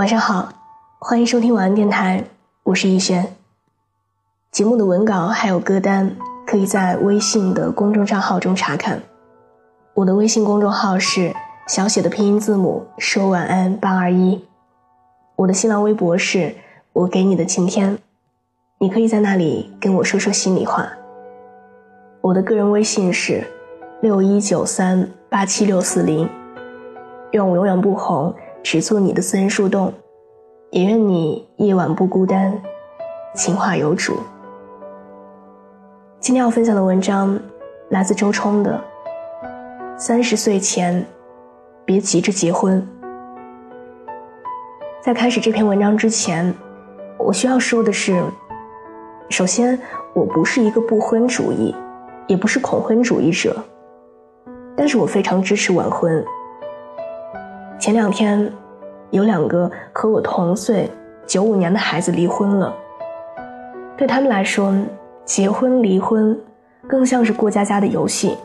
晚上好，欢迎收听晚安电台，我是逸轩。节目的文稿还有歌单，可以在微信的公众账号中查看。我的微信公众号是小写的拼音字母说晚安八二一。我的新浪微博是我给你的晴天，你可以在那里跟我说说心里话。我的个人微信是六一九三八七六四零。愿我永远不红。只做你的私人树洞，也愿你夜晚不孤单，情话有主。今天要分享的文章来自周冲的《三十岁前别急着结婚》。在开始这篇文章之前，我需要说的是，首先，我不是一个不婚主义，也不是恐婚主义者，但是我非常支持晚婚。前两天，有两个和我同岁、九五年的孩子离婚了。对他们来说，结婚离婚更像是过家家的游戏。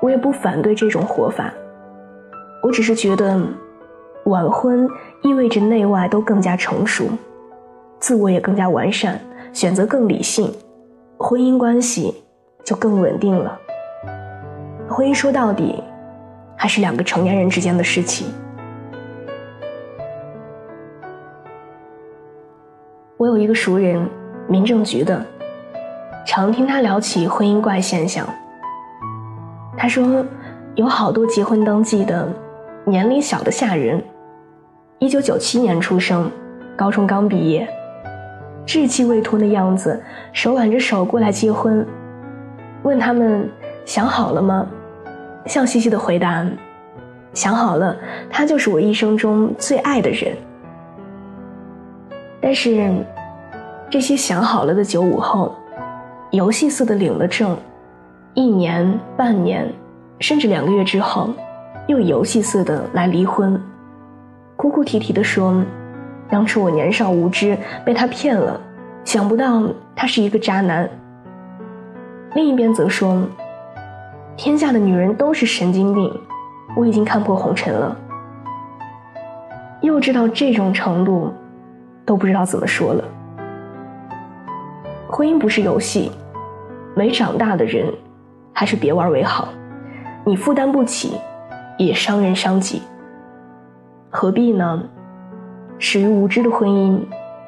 我也不反对这种活法，我只是觉得，晚婚意味着内外都更加成熟，自我也更加完善，选择更理性，婚姻关系就更稳定了。婚姻说到底。还是两个成年人之间的事情。我有一个熟人，民政局的，常听他聊起婚姻怪现象。他说，有好多结婚登记的，年龄小的吓人，一九九七年出生，高中刚毕业，稚气未脱的样子，手挽着手过来结婚，问他们想好了吗？笑嘻嘻的回答：“想好了，他就是我一生中最爱的人。”但是，这些想好了的九五后，游戏似的领了证，一年、半年，甚至两个月之后，又游戏似的来离婚，哭哭啼啼的说：“当初我年少无知，被他骗了，想不到他是一个渣男。”另一边则说。天下的女人都是神经病，我已经看破红尘了。幼稚到这种程度，都不知道怎么说了。婚姻不是游戏，没长大的人，还是别玩为好。你负担不起，也伤人伤己。何必呢？始于无知的婚姻，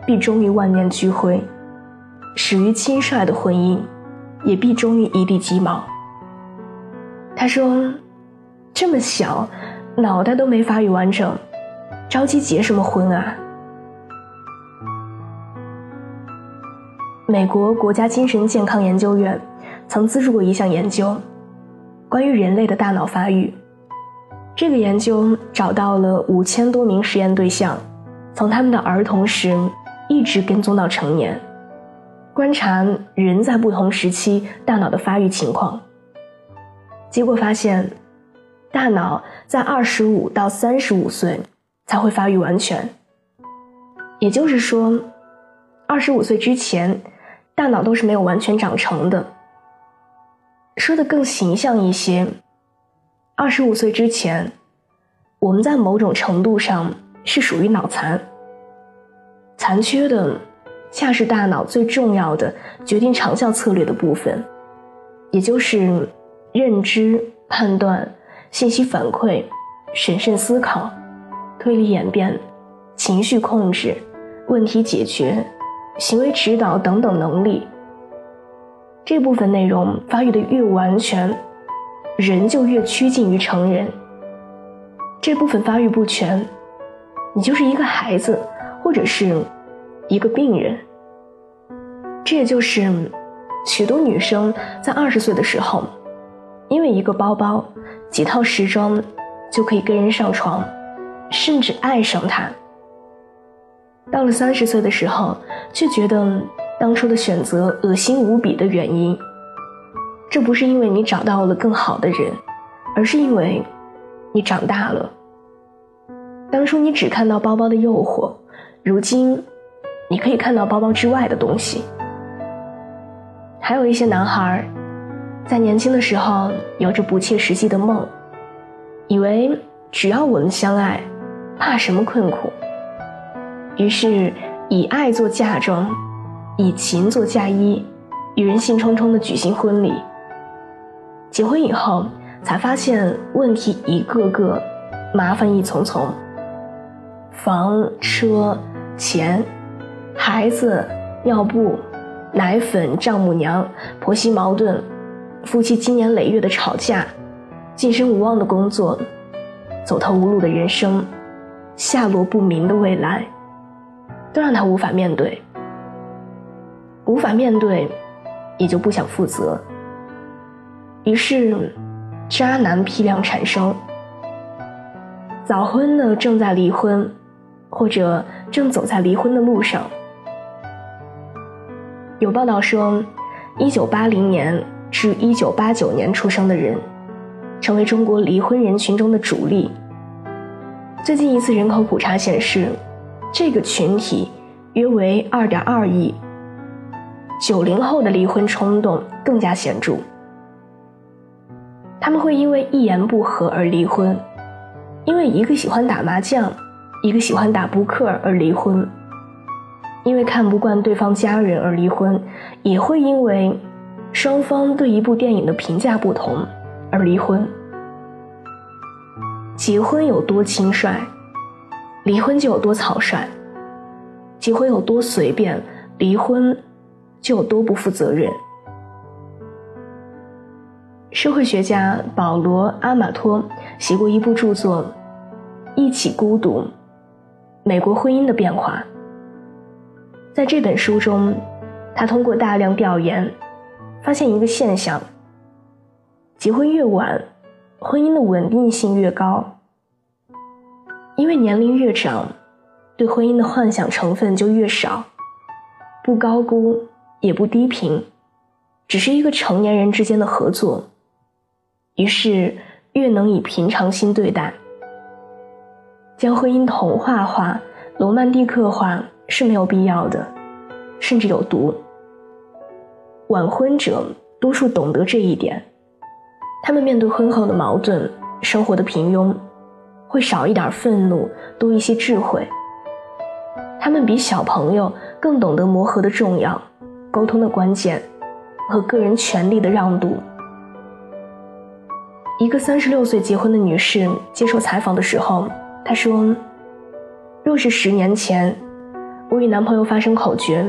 必终于万念俱灰；始于轻率的婚姻，也必终于一地鸡毛。他说：“这么小，脑袋都没发育完整，着急结什么婚啊？”美国国家精神健康研究院曾资助过一项研究，关于人类的大脑发育。这个研究找到了五千多名实验对象，从他们的儿童时一直跟踪到成年，观察人在不同时期大脑的发育情况。结果发现，大脑在二十五到三十五岁才会发育完全。也就是说，二十五岁之前，大脑都是没有完全长成的。说的更形象一些，二十五岁之前，我们在某种程度上是属于脑残。残缺的，恰是大脑最重要的决定长效策略的部分，也就是。认知、判断、信息反馈、审慎思考、推理演变、情绪控制、问题解决、行为指导等等能力，这部分内容发育的越完全，人就越趋近于成人。这部分发育不全，你就是一个孩子，或者是一个病人。这也就是许多女生在二十岁的时候。因为一个包包、几套时装，就可以跟人上床，甚至爱上他。到了三十岁的时候，却觉得当初的选择恶心无比的原因，这不是因为你找到了更好的人，而是因为你长大了。当初你只看到包包的诱惑，如今你可以看到包包之外的东西。还有一些男孩在年轻的时候，有着不切实际的梦，以为只要我们相爱，怕什么困苦？于是以爱做嫁妆，以情做嫁衣，与人兴冲冲的举行婚礼。结婚以后，才发现问题一个个，麻烦一丛丛。房车钱，孩子尿布，奶粉丈母娘，婆媳矛盾，夫妻经年累月的吵架，晋升无望的工作，走投无路的人生，下落不明的未来，都让他无法面对。无法面对，也就不想负责。于是，渣男批量产生，早婚的正在离婚。或者正走在离婚的路上。有报道说，一九八零年至一九八九年出生的人，成为中国离婚人群中的主力。最近一次人口普查显示，这个群体约为二点二亿。九零后的离婚冲动更加显著，他们会因为一言不合而离婚，因为一个喜欢打麻将。一个喜欢打扑克而离婚，因为看不惯对方家人而离婚，也会因为双方对一部电影的评价不同而离婚。结婚有多轻率，离婚就有多草率；结婚有多随便，离婚就有多不负责任。社会学家保罗·阿马托写过一部著作《一起孤独》。美国婚姻的变化，在这本书中，他通过大量调研，发现一个现象：结婚越晚，婚姻的稳定性越高。因为年龄越长，对婚姻的幻想成分就越少，不高估也不低评，只是一个成年人之间的合作，于是越能以平常心对待。将婚姻童话化、罗曼蒂克化是没有必要的，甚至有毒。晚婚者多数懂得这一点，他们面对婚后的矛盾、生活的平庸，会少一点愤怒，多一些智慧。他们比小朋友更懂得磨合的重要、沟通的关键和个人权利的让渡。一个三十六岁结婚的女士接受采访的时候。她说：“若是十年前，我与男朋友发生口角，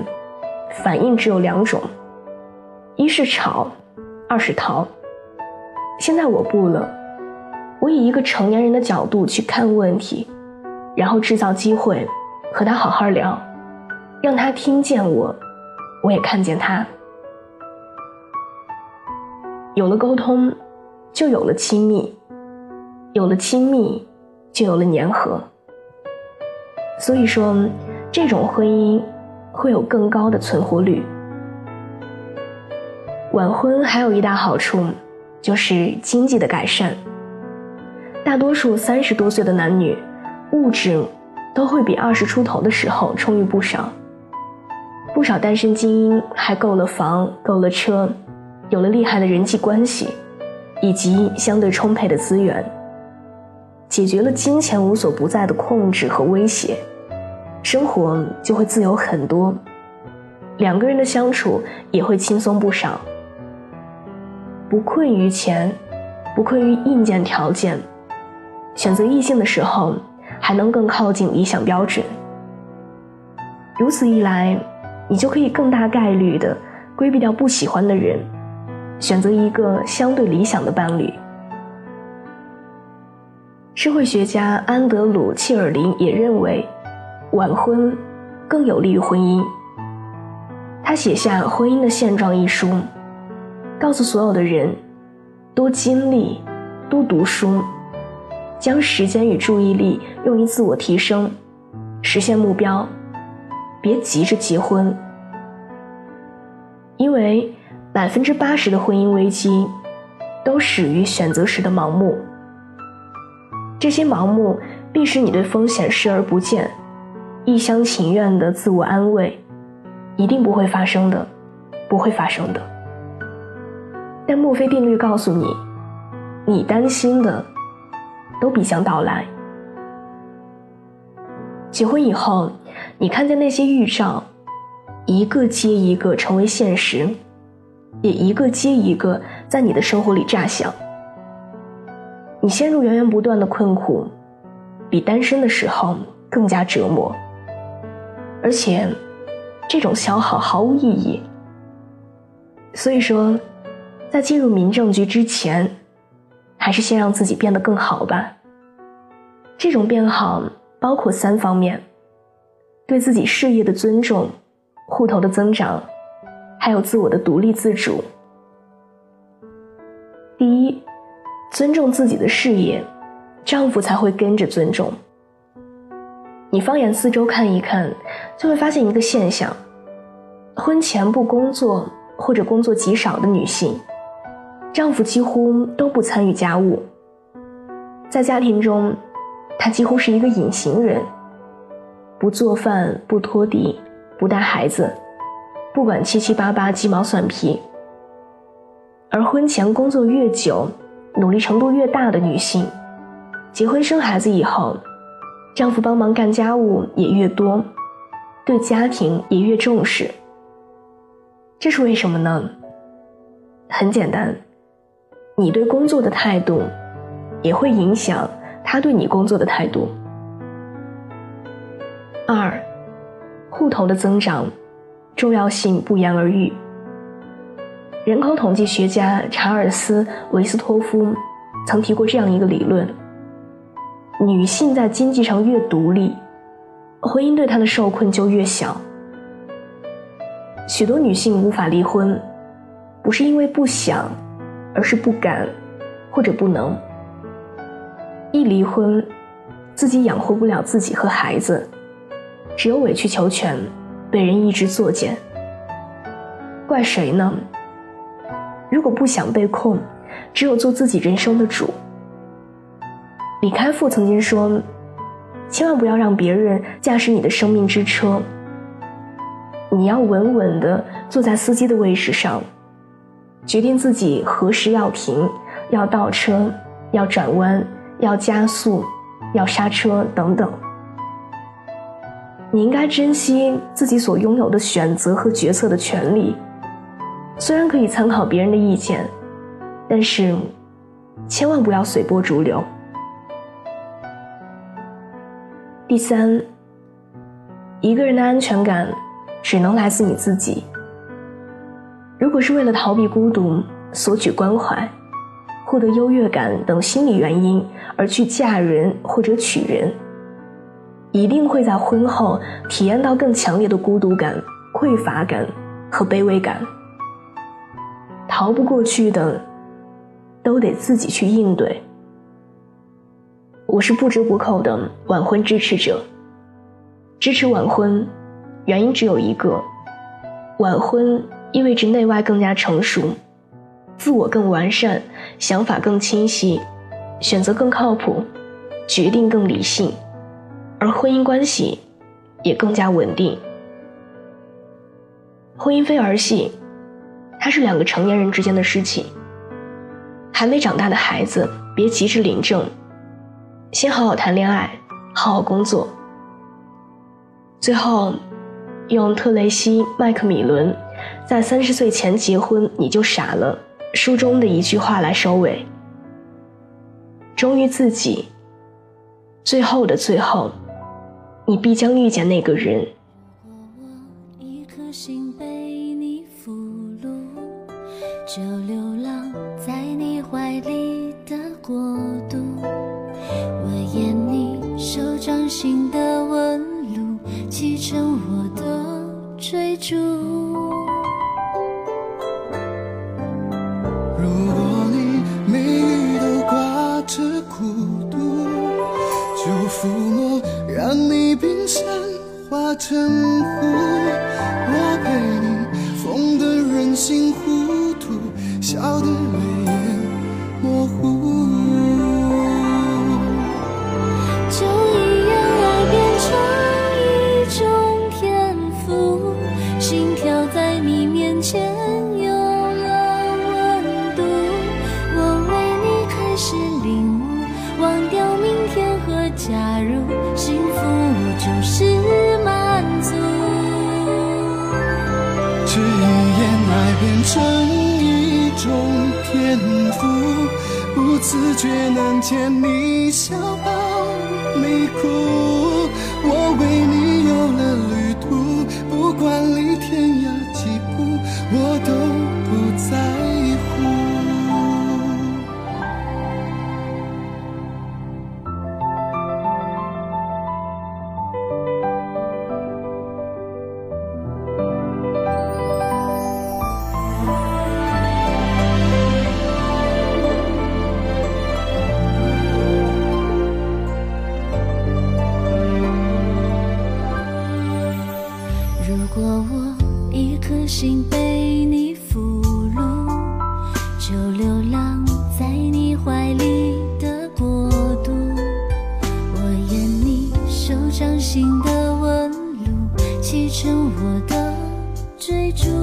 反应只有两种，一是吵，二是逃。现在我不了，我以一个成年人的角度去看问题，然后制造机会和他好好聊，让他听见我，我也看见他。有了沟通，就有了亲密，有了亲密。”就有了粘合，所以说，这种婚姻会有更高的存活率。晚婚还有一大好处，就是经济的改善。大多数三十多岁的男女，物质都会比二十出头的时候充裕不少。不少单身精英还购了房、购了车，有了厉害的人际关系，以及相对充沛的资源。解决了金钱无所不在的控制和威胁，生活就会自由很多，两个人的相处也会轻松不少，不困于钱，不困于硬件条件，选择异性的时候还能更靠近理想标准。如此一来，你就可以更大概率的规避掉不喜欢的人，选择一个相对理想的伴侣。社会学家安德鲁·切尔林也认为，晚婚更有利于婚姻。他写下《婚姻的现状》一书，告诉所有的人：多经历，多读书，将时间与注意力用于自我提升，实现目标，别急着结婚。因为百分之八十的婚姻危机，都始于选择时的盲目。这些盲目必使你对风险视而不见，一厢情愿的自我安慰，一定不会发生的，不会发生的。但墨菲定律告诉你，你担心的，都必将到来。结婚以后，你看见那些预兆，一个接一个成为现实，也一个接一个在你的生活里炸响。你陷入源源不断的困苦，比单身的时候更加折磨，而且这种消耗毫无意义。所以说，在进入民政局之前，还是先让自己变得更好吧。这种变好包括三方面：对自己事业的尊重、户头的增长，还有自我的独立自主。第一，尊重自己的事业，丈夫才会跟着尊重。你放眼四周看一看，就会发现一个现象：婚前不工作。或者工作极少的女性，丈夫几乎都不参与家务，在家庭中，他几乎是一个隐形人，不做饭，不拖地，不带孩子，不管七七八八鸡毛蒜皮。而婚前工作越久，努力程度越大的女性，结婚生孩子以后，丈夫帮忙干家务也越多，对家庭也越重视。这是为什么呢？很简单，你对工作的态度，也会影响他对你工作的态度。二，户头的增长，重要性不言而喻。人口统计学家查尔斯·维斯托夫曾提过这样一个理论：女性在经济上越独立，婚姻对她的受困就越小。许多女性无法离婚，不是因为不想，而是不敢，或者不能。一离婚，自己养活不了自己和孩子，只有委曲求全，被人一直作践。怪谁呢？如果不想被控，只有做自己人生的主。李开复曾经说：“千万不要让别人驾驶你的生命之车。”你要稳稳地坐在司机的位置上，决定自己何时要停、要倒车、要转弯、要加速、要刹车等等。你应该珍惜自己所拥有的选择和决策的权利，虽然可以参考别人的意见，但是千万不要随波逐流。第三，一个人的安全感。只能来自你自己。如果是为了逃避孤独、索取关怀、获得优越感等心理原因而去嫁人或者娶人，一定会在婚后体验到更强烈的孤独感、匮乏感和卑微感。逃不过去的，都得自己去应对。我是不折不扣的晚婚支持者，支持晚婚。原因只有一个：晚婚意味着内外更加成熟，自我更完善，想法更清晰，选择更靠谱，决定更理性，而婚姻关系也更加稳定。婚姻非儿戏，它是两个成年人之间的事情。还没长大的孩子，别急着领证，先好好谈恋爱，好好工作。最后。用特雷西·麦克米伦在三十岁前结婚你就傻了书中的一句话来收尾：忠于自己，最后的最后，你必将遇见那个人。一颗心被你俘虏，就流浪在你怀里的国度。我演你手掌心的纹路，启程我的。追逐。如果你每日都挂着孤独，就抚摸，让你冰山化成湖。我陪心跳在你面前有了温度我为你开始领悟忘掉明天和假如幸福就是满足只一眼爱变成一种天赋不自觉能牵你笑抱你哭。心的纹路启程我的追逐。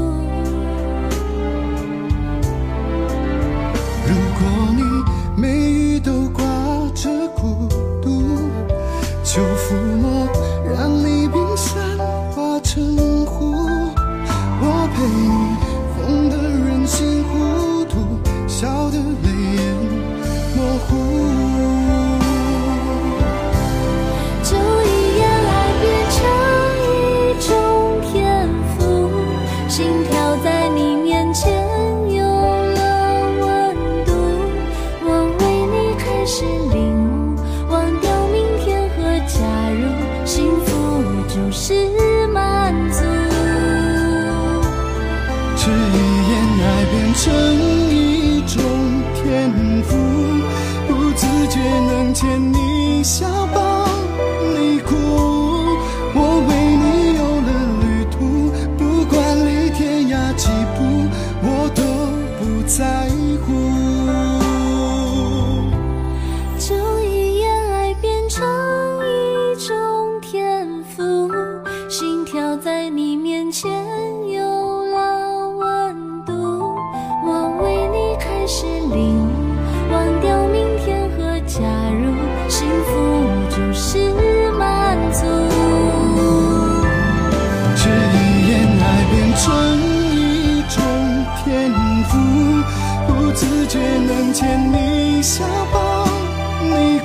who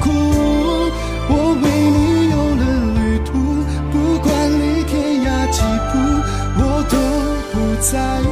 苦。我为你有了旅途不管离天涯几步我都不在